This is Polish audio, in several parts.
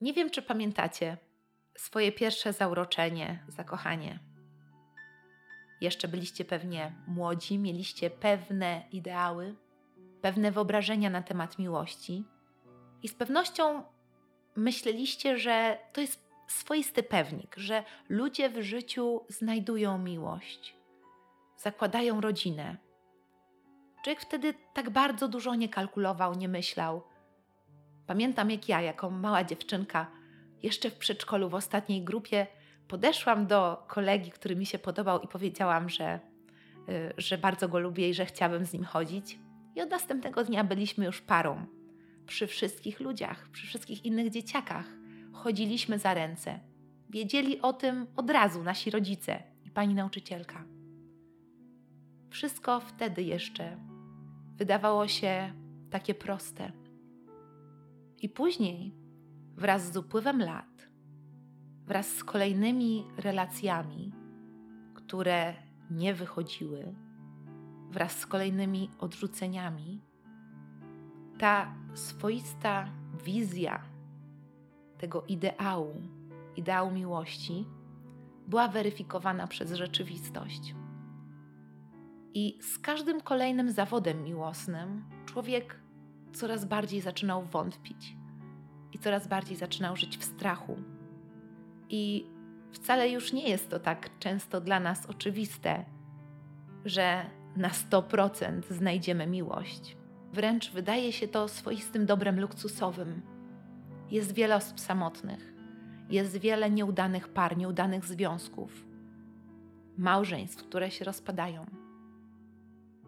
Nie wiem, czy pamiętacie swoje pierwsze zauroczenie, zakochanie. Jeszcze byliście pewnie młodzi, mieliście pewne ideały, pewne wyobrażenia na temat miłości i z pewnością myśleliście, że to jest swoisty pewnik, że ludzie w życiu znajdują miłość, zakładają rodzinę. Człowiek wtedy tak bardzo dużo nie kalkulował, nie myślał. Pamiętam, jak ja, jako mała dziewczynka, jeszcze w przedszkolu, w ostatniej grupie, podeszłam do kolegi, który mi się podobał, i powiedziałam, że, y, że bardzo go lubię i że chciałabym z nim chodzić. I od następnego dnia byliśmy już parą. Przy wszystkich ludziach, przy wszystkich innych dzieciakach chodziliśmy za ręce. Wiedzieli o tym od razu nasi rodzice i pani nauczycielka. Wszystko wtedy jeszcze wydawało się takie proste. I później, wraz z upływem lat, wraz z kolejnymi relacjami, które nie wychodziły, wraz z kolejnymi odrzuceniami, ta swoista wizja tego ideału, ideału miłości, była weryfikowana przez rzeczywistość. I z każdym kolejnym zawodem miłosnym człowiek coraz bardziej zaczynał wątpić i coraz bardziej zaczynał żyć w strachu. I wcale już nie jest to tak często dla nas oczywiste, że na 100% znajdziemy miłość. Wręcz wydaje się to swoistym dobrem luksusowym. Jest wiele osób samotnych, jest wiele nieudanych par, nieudanych związków, małżeństw, które się rozpadają.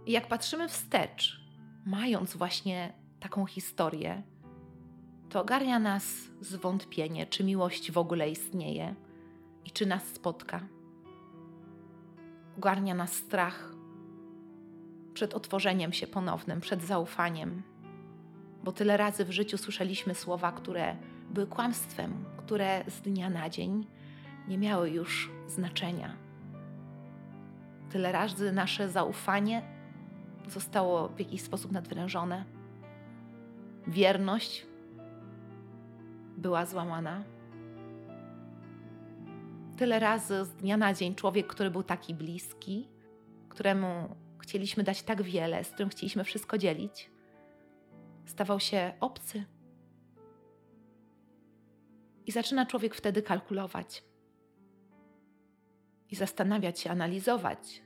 I jak patrzymy wstecz, mając właśnie taką historię, to ogarnia nas zwątpienie, czy miłość w ogóle istnieje i czy nas spotka. Ogarnia nas strach przed otworzeniem się ponownym, przed zaufaniem, bo tyle razy w życiu słyszeliśmy słowa, które były kłamstwem, które z dnia na dzień nie miały już znaczenia. Tyle razy nasze zaufanie zostało w jakiś sposób nadwyrężone. Wierność była złamana. Tyle razy z dnia na dzień człowiek, który był taki bliski, któremu chcieliśmy dać tak wiele, z którym chcieliśmy wszystko dzielić, stawał się obcy. I zaczyna człowiek wtedy kalkulować i zastanawiać się, analizować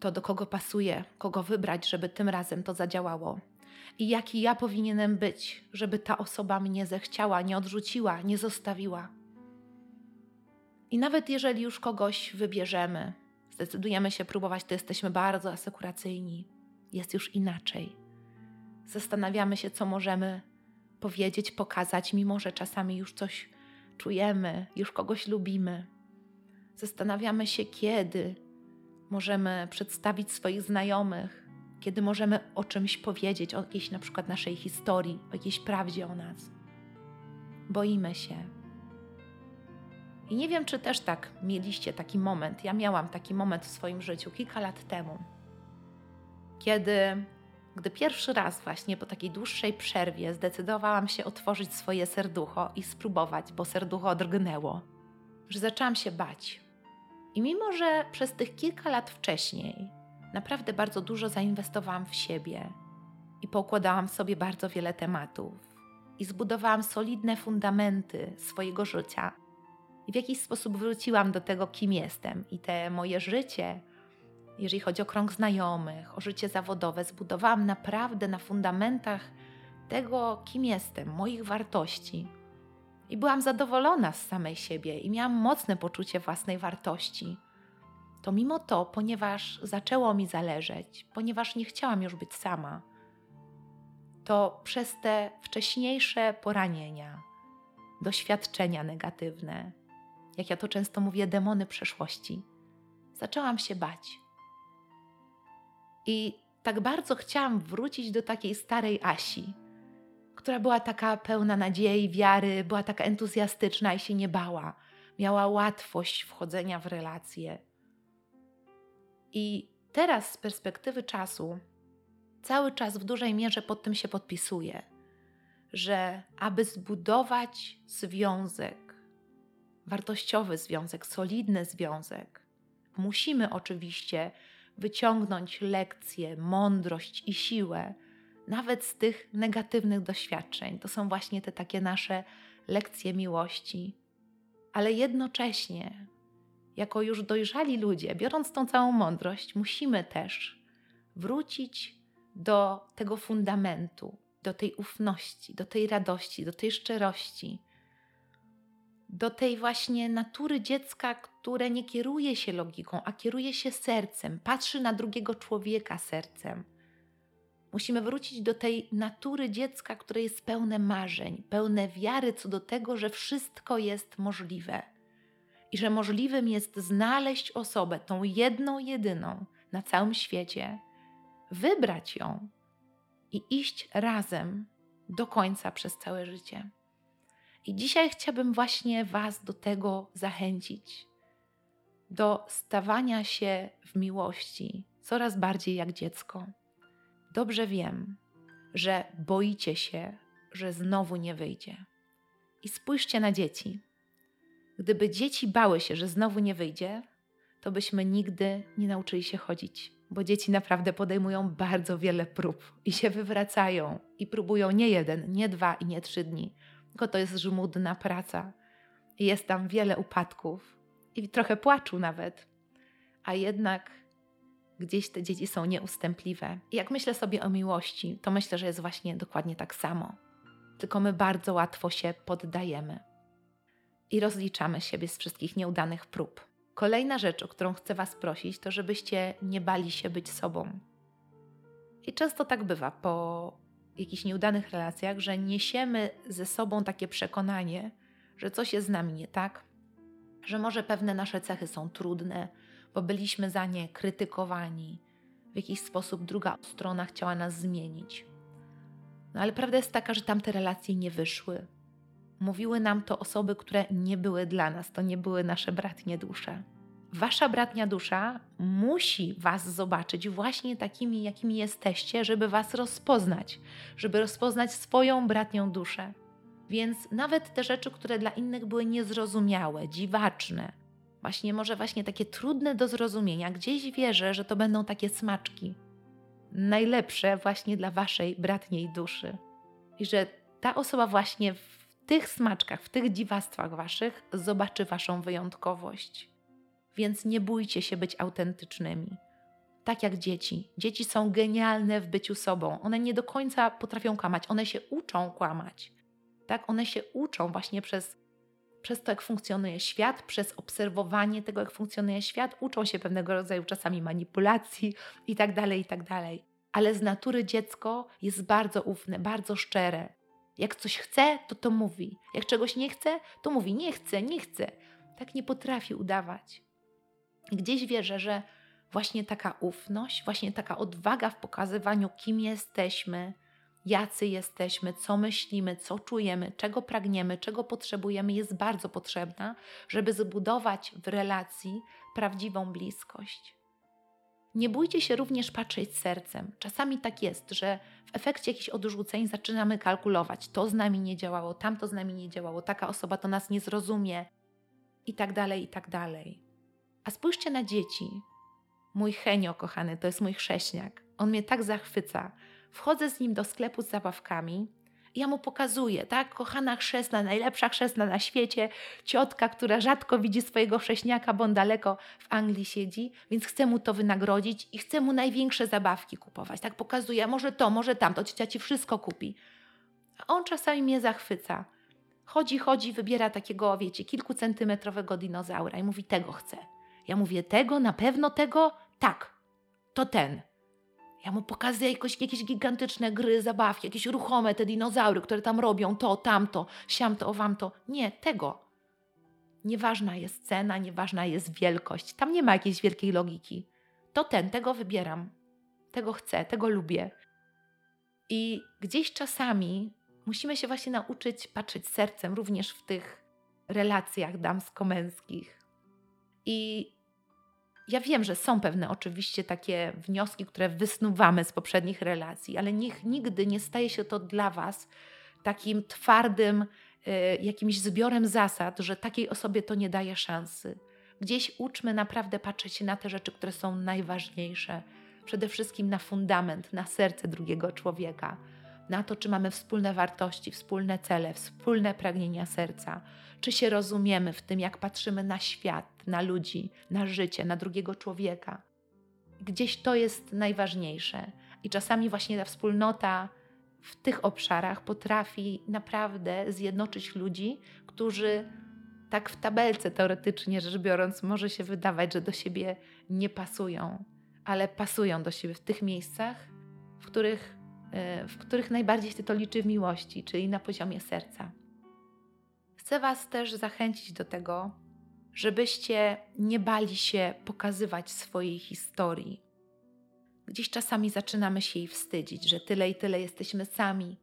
to, do kogo pasuje, kogo wybrać, żeby tym razem to zadziałało. I jaki ja powinienem być, żeby ta osoba mnie zechciała, nie odrzuciła, nie zostawiła. I nawet jeżeli już kogoś wybierzemy, zdecydujemy się próbować, to jesteśmy bardzo asekuracyjni. Jest już inaczej. Zastanawiamy się, co możemy powiedzieć, pokazać, mimo że czasami już coś czujemy, już kogoś lubimy. Zastanawiamy się, kiedy możemy przedstawić swoich znajomych, kiedy możemy o czymś powiedzieć, o jakiejś na przykład naszej historii, o jakiejś prawdzie o nas. Boimy się, i nie wiem, czy też tak mieliście taki moment. Ja miałam taki moment w swoim życiu kilka lat temu, kiedy, gdy pierwszy raz, właśnie po takiej dłuższej przerwie, zdecydowałam się otworzyć swoje serducho i spróbować, bo serducho drgnęło, że zaczęłam się bać. I mimo, że przez tych kilka lat wcześniej naprawdę bardzo dużo zainwestowałam w siebie i pokładałam sobie bardzo wiele tematów i zbudowałam solidne fundamenty swojego życia, i w jakiś sposób wróciłam do tego, kim jestem. I te moje życie, jeżeli chodzi o krąg znajomych, o życie zawodowe, zbudowałam naprawdę na fundamentach tego, kim jestem, moich wartości. I byłam zadowolona z samej siebie i miałam mocne poczucie własnej wartości. To mimo to, ponieważ zaczęło mi zależeć, ponieważ nie chciałam już być sama, to przez te wcześniejsze poranienia, doświadczenia negatywne, jak ja to często mówię, demony przeszłości, zaczęłam się bać. I tak bardzo chciałam wrócić do takiej starej Asi, która była taka pełna nadziei, wiary, była taka entuzjastyczna i się nie bała. Miała łatwość wchodzenia w relacje. I teraz z perspektywy czasu cały czas w dużej mierze pod tym się podpisuję, że aby zbudować związek, wartościowy związek, solidny związek, musimy oczywiście wyciągnąć lekcje, mądrość i siłę, nawet z tych negatywnych doświadczeń. To są właśnie te takie nasze lekcje miłości. Ale jednocześnie, jako już dojrzali ludzie, biorąc tą całą mądrość, musimy też wrócić do tego fundamentu, do tej ufności, do tej radości, do tej szczerości, do tej właśnie natury dziecka, które nie kieruje się logiką, a kieruje się sercem, patrzy na drugiego człowieka sercem. Musimy wrócić do tej natury dziecka, które jest pełne marzeń, pełne wiary co do tego, że wszystko jest możliwe i że możliwym jest znaleźć osobę, tą jedną, jedyną na całym świecie, wybrać ją i iść razem do końca przez całe życie. I dzisiaj chciałabym właśnie Was do tego zachęcić, do stawania się w miłości coraz bardziej jak dziecko. Dobrze wiem, że boicie się, że znowu nie wyjdzie. I spójrzcie na dzieci. Gdyby dzieci bały się, że znowu nie wyjdzie, to byśmy nigdy nie nauczyli się chodzić, bo dzieci naprawdę podejmują bardzo wiele prób i się wywracają i próbują nie jeden, nie dwa i nie trzy dni, tylko to jest żmudna praca. I jest tam wiele upadków i trochę płaczu nawet, a jednak gdzieś te dzieci są nieustępliwe. I jak myślę sobie o miłości, to myślę, że jest właśnie dokładnie tak samo. Tylko my bardzo łatwo się poddajemy i rozliczamy siebie z wszystkich nieudanych prób. Kolejna rzecz, o którą chcę Was prosić, to żebyście nie bali się być sobą. I często tak bywa po jakichś nieudanych relacjach, że niesiemy ze sobą takie przekonanie, że coś jest z nami nie tak, że może pewne nasze cechy są trudne, bo byliśmy za nie krytykowani. W jakiś sposób druga strona chciała nas zmienić. No ale prawda jest taka, że tamte relacje nie wyszły. Mówiły nam to osoby, które nie były dla nas, to nie były nasze bratnie dusze. Wasza bratnia dusza musi Was zobaczyć właśnie takimi, jakimi jesteście, żeby Was rozpoznać, żeby rozpoznać swoją bratnią duszę. Więc nawet te rzeczy, które dla innych były niezrozumiałe, dziwaczne, właśnie może właśnie takie trudne do zrozumienia, gdzieś wierzę, że to będą takie smaczki. Najlepsze właśnie dla waszej bratniej duszy. I że ta osoba właśnie w tych smaczkach, w tych dziwactwach waszych zobaczy waszą wyjątkowość. Więc nie bójcie się być autentycznymi. Tak jak dzieci. Dzieci są genialne w byciu sobą. One nie do końca potrafią kłamać, one się uczą kłamać. Tak, one się uczą właśnie przez przez to, jak funkcjonuje świat, przez obserwowanie tego, jak funkcjonuje świat, uczą się pewnego rodzaju czasami manipulacji i tak dalej, i tak dalej. Ale z natury dziecko jest bardzo ufne, bardzo szczere. Jak coś chce, to to mówi. Jak czegoś nie chce, to mówi nie chcę, nie chcę. Tak nie potrafi udawać. Gdzieś wierzę, że właśnie taka ufność, właśnie taka odwaga w pokazywaniu, kim jesteśmy, jacy jesteśmy, co myślimy, co czujemy, czego pragniemy, czego potrzebujemy, jest bardzo potrzebna, żeby zbudować w relacji prawdziwą bliskość. Nie bójcie się również patrzeć sercem. Czasami tak jest, że w efekcie jakichś odrzuceń zaczynamy kalkulować: to z nami nie działało, tamto z nami nie działało, taka osoba to nas nie zrozumie, i tak dalej, i tak dalej. A spójrzcie na dzieci. Mój Henio, kochany, to jest mój chrześniak. On mnie tak zachwyca. Wchodzę z nim do sklepu z zabawkami. Ja mu pokazuję, tak? Kochana chrzestna, najlepsza chrzestna na świecie, ciotka, która rzadko widzi swojego chrześniaka, bo on daleko w Anglii siedzi, więc chcę mu to wynagrodzić i chcę mu największe zabawki kupować. Tak pokazuję, może to, może tamto, ciocia ci wszystko kupi. A on czasami mnie zachwyca. Chodzi, chodzi, wybiera takiego, wiecie, kilkucentymetrowego dinozaura i mówi, tego chcę. Ja mówię, tego, na pewno tego? Tak, to ten. Ja mu pokazuję jakoś, jakieś gigantyczne gry, zabawki, jakieś ruchome te dinozaury, które tam robią to, tamto, siamto, owamto. Nie, tego. Nieważna jest cena, nieważna jest wielkość. Tam nie ma jakiejś wielkiej logiki. To ten, tego wybieram. Tego chcę, tego lubię. I gdzieś czasami musimy się właśnie nauczyć patrzeć sercem również w tych relacjach damsko-męskich. I ja wiem, że są pewne oczywiście takie wnioski, które wysnuwamy z poprzednich relacji, ale niech nigdy nie staje się to dla Was takim twardym y, jakimś zbiorem zasad, że takiej osobie to nie daje szansy. Gdzieś uczmy naprawdę patrzeć na te rzeczy, które są najważniejsze. Przede wszystkim na fundament, na serce drugiego człowieka, na to, czy mamy wspólne wartości, wspólne cele, wspólne pragnienia serca, czy się rozumiemy w tym, jak patrzymy na świat, na ludzi, na życie, na drugiego człowieka. Gdzieś to jest najważniejsze. I czasami właśnie ta wspólnota w tych obszarach potrafi naprawdę zjednoczyć ludzi, którzy tak w tabelce teoretycznie rzecz biorąc może się wydawać, że do siebie nie pasują, ale pasują do siebie w tych miejscach, w których, e, w których najbardziej się to liczy w miłości, czyli na poziomie serca. Chcę Was też zachęcić do tego, żebyście nie bali się pokazywać swojej historii. Gdzieś czasami zaczynamy się jej wstydzić, że tyle i tyle jesteśmy sami,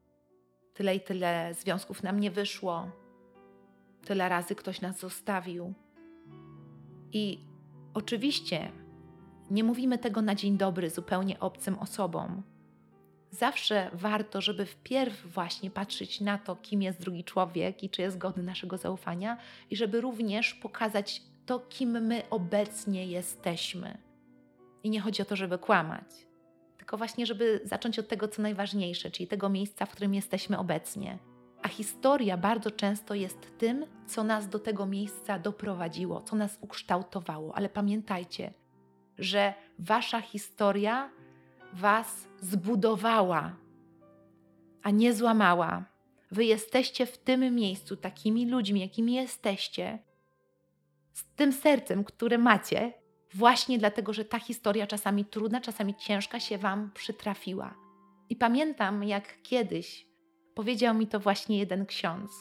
tyle i tyle związków nam nie wyszło, tyle razy ktoś nas zostawił. I oczywiście nie mówimy tego na dzień dobry zupełnie obcym osobom. Zawsze warto, żeby wpierw właśnie patrzeć na to, kim jest drugi człowiek i czy jest godny naszego zaufania, i żeby również pokazać to, kim my obecnie jesteśmy. I nie chodzi o to, żeby kłamać, tylko właśnie, żeby zacząć od tego, co najważniejsze, czyli tego miejsca, w którym jesteśmy obecnie. A historia bardzo często jest tym, co nas do tego miejsca doprowadziło, co nas ukształtowało. Ale pamiętajcie, że wasza historia was zbudowała, a nie złamała. Wy jesteście w tym miejscu takimi ludźmi, jakimi jesteście, z tym sercem, które macie, właśnie dlatego, że ta historia czasami trudna, czasami ciężka się Wam przytrafiła. I pamiętam, jak kiedyś powiedział mi to właśnie jeden ksiądz,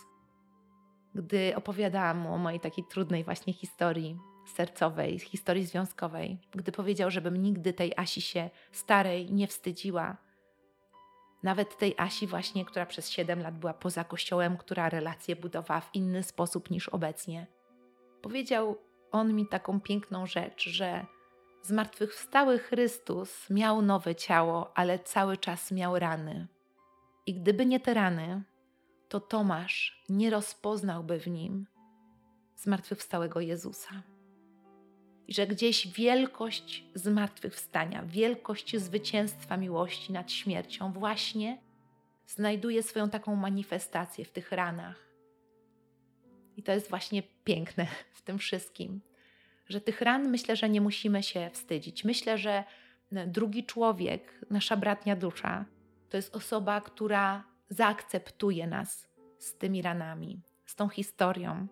gdy opowiadałam mu o mojej takiej trudnej właśnie historii sercowej, historii związkowej, gdy powiedział, żebym nigdy tej Asi się starej nie wstydziła. Nawet tej Asi właśnie, która przez 7 lat była poza kościołem, która relacje budowała w inny sposób niż obecnie. Powiedział on mi taką piękną rzecz, że zmartwychwstały Chrystus miał nowe ciało, ale cały czas miał rany. I gdyby nie te rany, to Tomasz nie rozpoznałby w nim zmartwychwstałego Jezusa. I że gdzieś wielkość zmartwychwstania, wielkość zwycięstwa miłości nad śmiercią właśnie znajduje swoją taką manifestację w tych ranach i to jest właśnie piękne w tym wszystkim, że tych ran myślę, że nie musimy się wstydzić. Myślę, że e, drugi człowiek, nasza bratnia dusza, to jest osoba, która zaakceptuje nas z tymi ranami, z tą historią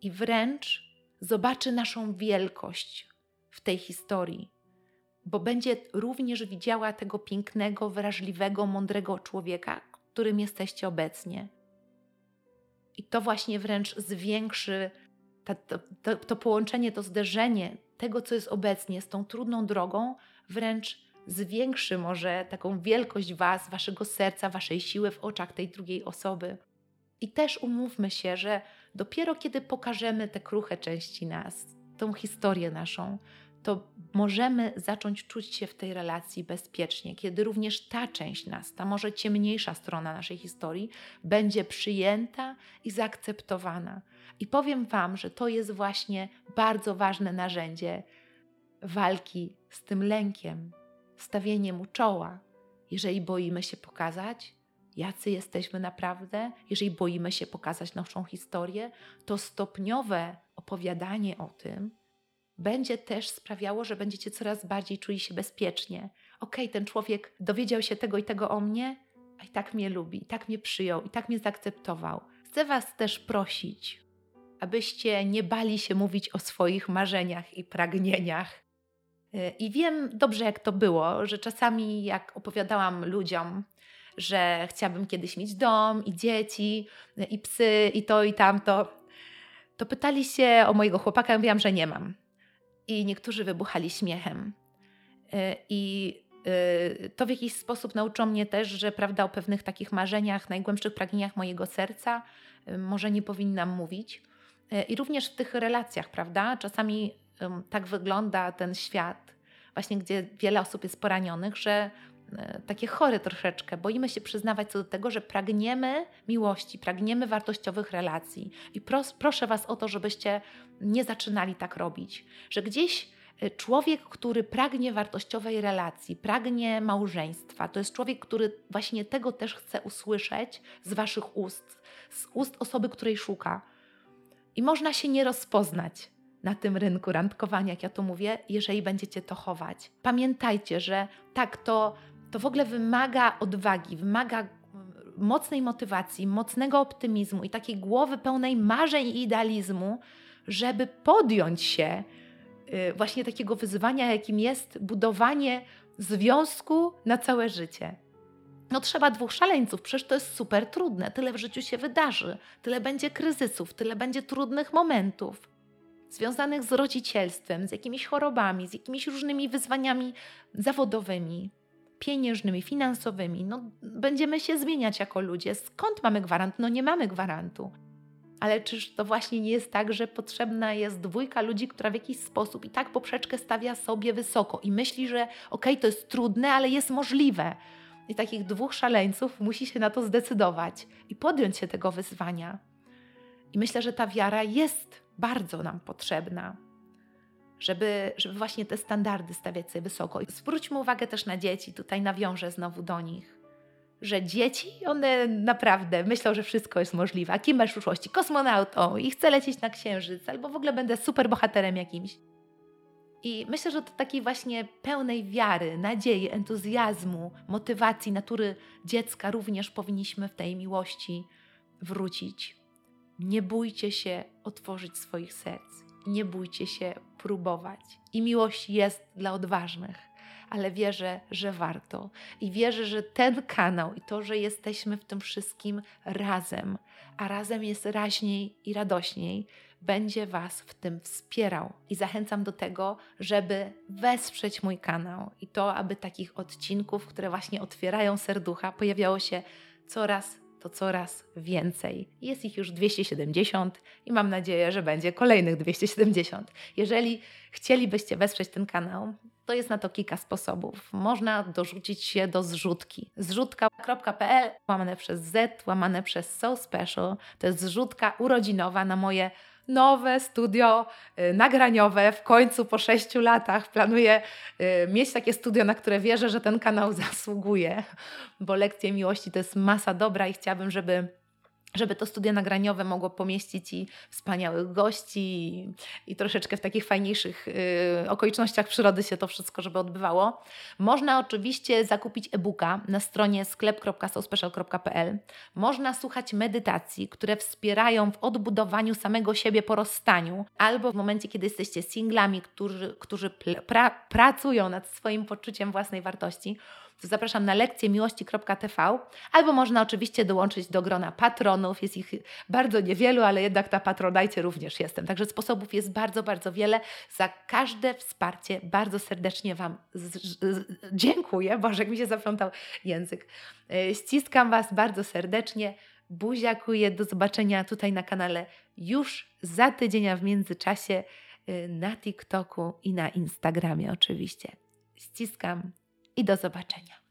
i wręcz zobaczy naszą wielkość w tej historii, bo będzie również widziała tego pięknego, wrażliwego, mądrego człowieka, którym jesteście obecnie. I to właśnie wręcz zwiększy to, to, to połączenie, to zderzenie tego, co jest obecnie z tą trudną drogą, wręcz zwiększy może taką wielkość Was, Waszego serca, Waszej siły w oczach tej drugiej osoby. I też umówmy się, że dopiero kiedy pokażemy te kruche części nas, tą historię naszą, to możemy zacząć czuć się w tej relacji bezpiecznie, kiedy również ta część nas, ta może ciemniejsza strona naszej historii, będzie przyjęta i zaakceptowana. I powiem Wam, że to jest właśnie bardzo ważne narzędzie walki z tym lękiem, stawieniem mu czoła. Jeżeli boimy się pokazać, jacy jesteśmy naprawdę, jeżeli boimy się pokazać naszą historię, to stopniowe opowiadanie o tym, będzie też sprawiało, że będziecie coraz bardziej czuli się bezpiecznie. Okej, okay, ten człowiek dowiedział się tego i tego o mnie, a i tak mnie lubi, i tak mnie przyjął, i tak mnie zaakceptował. Chcę Was też prosić, abyście nie bali się mówić o swoich marzeniach i pragnieniach. Y, I wiem dobrze, jak to było, że czasami, jak opowiadałam ludziom, że chciałabym kiedyś mieć dom i dzieci, i psy, i to, i tamto, to pytali się o mojego chłopaka, ja mówiłam, że nie mam i niektórzy wybuchali śmiechem. Y, I y, to w jakiś sposób nauczyło mnie też, że prawda o pewnych takich marzeniach, najgłębszych pragnieniach mojego serca może nie powinnam mówić. I również w tych relacjach, prawda? Czasami tak wygląda ten świat, właśnie gdzie wiele osób jest poranionych, że e, takie chore troszeczkę. Boimy się przyznawać co do tego, że pragniemy miłości, pragniemy wartościowych relacji. I pros, proszę Was o to, żebyście nie zaczynali tak robić. Że gdzieś e, człowiek, który pragnie wartościowej relacji, pragnie małżeństwa, to jest człowiek, który właśnie tego też chce usłyszeć z Waszych ust, z ust osoby, której szuka. I można się nie rozpoznać na tym rynku randkowania, jak ja to mówię, jeżeli będziecie to chować. Pamiętajcie, że tak, to, to w ogóle wymaga odwagi, wymaga mm, mocnej motywacji, mocnego optymizmu i takiej głowy pełnej marzeń i idealizmu, żeby podjąć się y, właśnie takiego wyzwania, jakim jest budowanie związku na całe życie. No trzeba dwóch szaleńców, przecież to jest super trudne. Tyle w życiu się wydarzy, tyle będzie kryzysów, tyle będzie trudnych momentów związanych z rodzicielstwem, z jakimiś chorobami, z jakimiś różnymi wyzwaniami zawodowymi, pieniężnymi, finansowymi. No, będziemy się zmieniać jako ludzie. Skąd mamy gwarant? No nie mamy gwarantu. Ale czyż to właśnie nie jest tak, że potrzebna jest dwójka ludzi, która w jakiś sposób i tak poprzeczkę stawia sobie wysoko i myśli, że okej, okay, to jest trudne, ale jest możliwe. I takich dwóch szaleńców musi się na to zdecydować i podjąć się tego wyzwania. I myślę, że ta wiara jest bardzo nam potrzebna, żeby, żeby właśnie te standardy stawiać sobie wysoko. I zwróćmy uwagę też na dzieci, tutaj nawiążę znowu do nich, że dzieci, one naprawdę myślą, że wszystko jest możliwe. A kim masz w przyszłości? Kosmonautą i chcę lecieć na księżyc, albo w ogóle będę super bohaterem jakimś. I myślę, że to takiej właśnie pełnej wiary, nadziei, entuzjazmu, motywacji natury dziecka również powinniśmy w tej miłości wrócić. Nie bójcie się otworzyć swoich serc, nie bójcie się próbować. I miłość jest dla odważnych, ale wierzę, że warto. I wierzę, że ten kanał i to, że jesteśmy w tym wszystkim razem, a razem jest raźniej i radośniej, będzie Was w tym wspierał. I zachęcam do tego, żeby wesprzeć mój kanał i to, aby takich odcinków, które właśnie otwierają serducha, pojawiało się coraz to coraz więcej. Jest ich już 270 i mam nadzieję, że będzie kolejnych 270. Jeżeli chcielibyście wesprzeć ten kanał, to jest na to kilka sposobów. Można dorzucić się do zrzutki. Zrzutka.pl łamane przez Z, łamane przez So Special. To jest zrzutka urodzinowa na moje nowe studio y, nagraniowe. W końcu po sześciu latach planuję y, mieć takie studio, na które wierzę, że ten kanał zasługuje, bo lekcje miłości to jest masa dobra i chciałabym, żeby żeby to studio nagraniowe mogło pomieścić i wspaniałych gości i, i troszeczkę w takich fajniejszych y, okolicznościach przyrody się to wszystko, żeby odbywało. Można oczywiście zakupić e-booka na stronie sklep.sospecial.pl. Można słuchać medytacji, które wspierają w odbudowaniu samego siebie po rozstaniu albo w momencie, kiedy jesteście singlami, którzy, którzy pra, pracują nad swoim poczuciem własnej wartości to zapraszam na lekcję miłości.tv, albo można oczywiście dołączyć do grona patronów. Jest ich bardzo niewielu, ale jednak na patronajcie również jestem. Także sposobów jest bardzo, bardzo wiele. Za każde wsparcie bardzo serdecznie Wam dziękuję. Boże, jak mi się zaplątał język. E, ściskam Was bardzo serdecznie. Buziakuję. Do zobaczenia tutaj na kanale już za tydzień, a w międzyczasie e, na TikToku i na Instagramie oczywiście. Ściskam i do zobaczenia.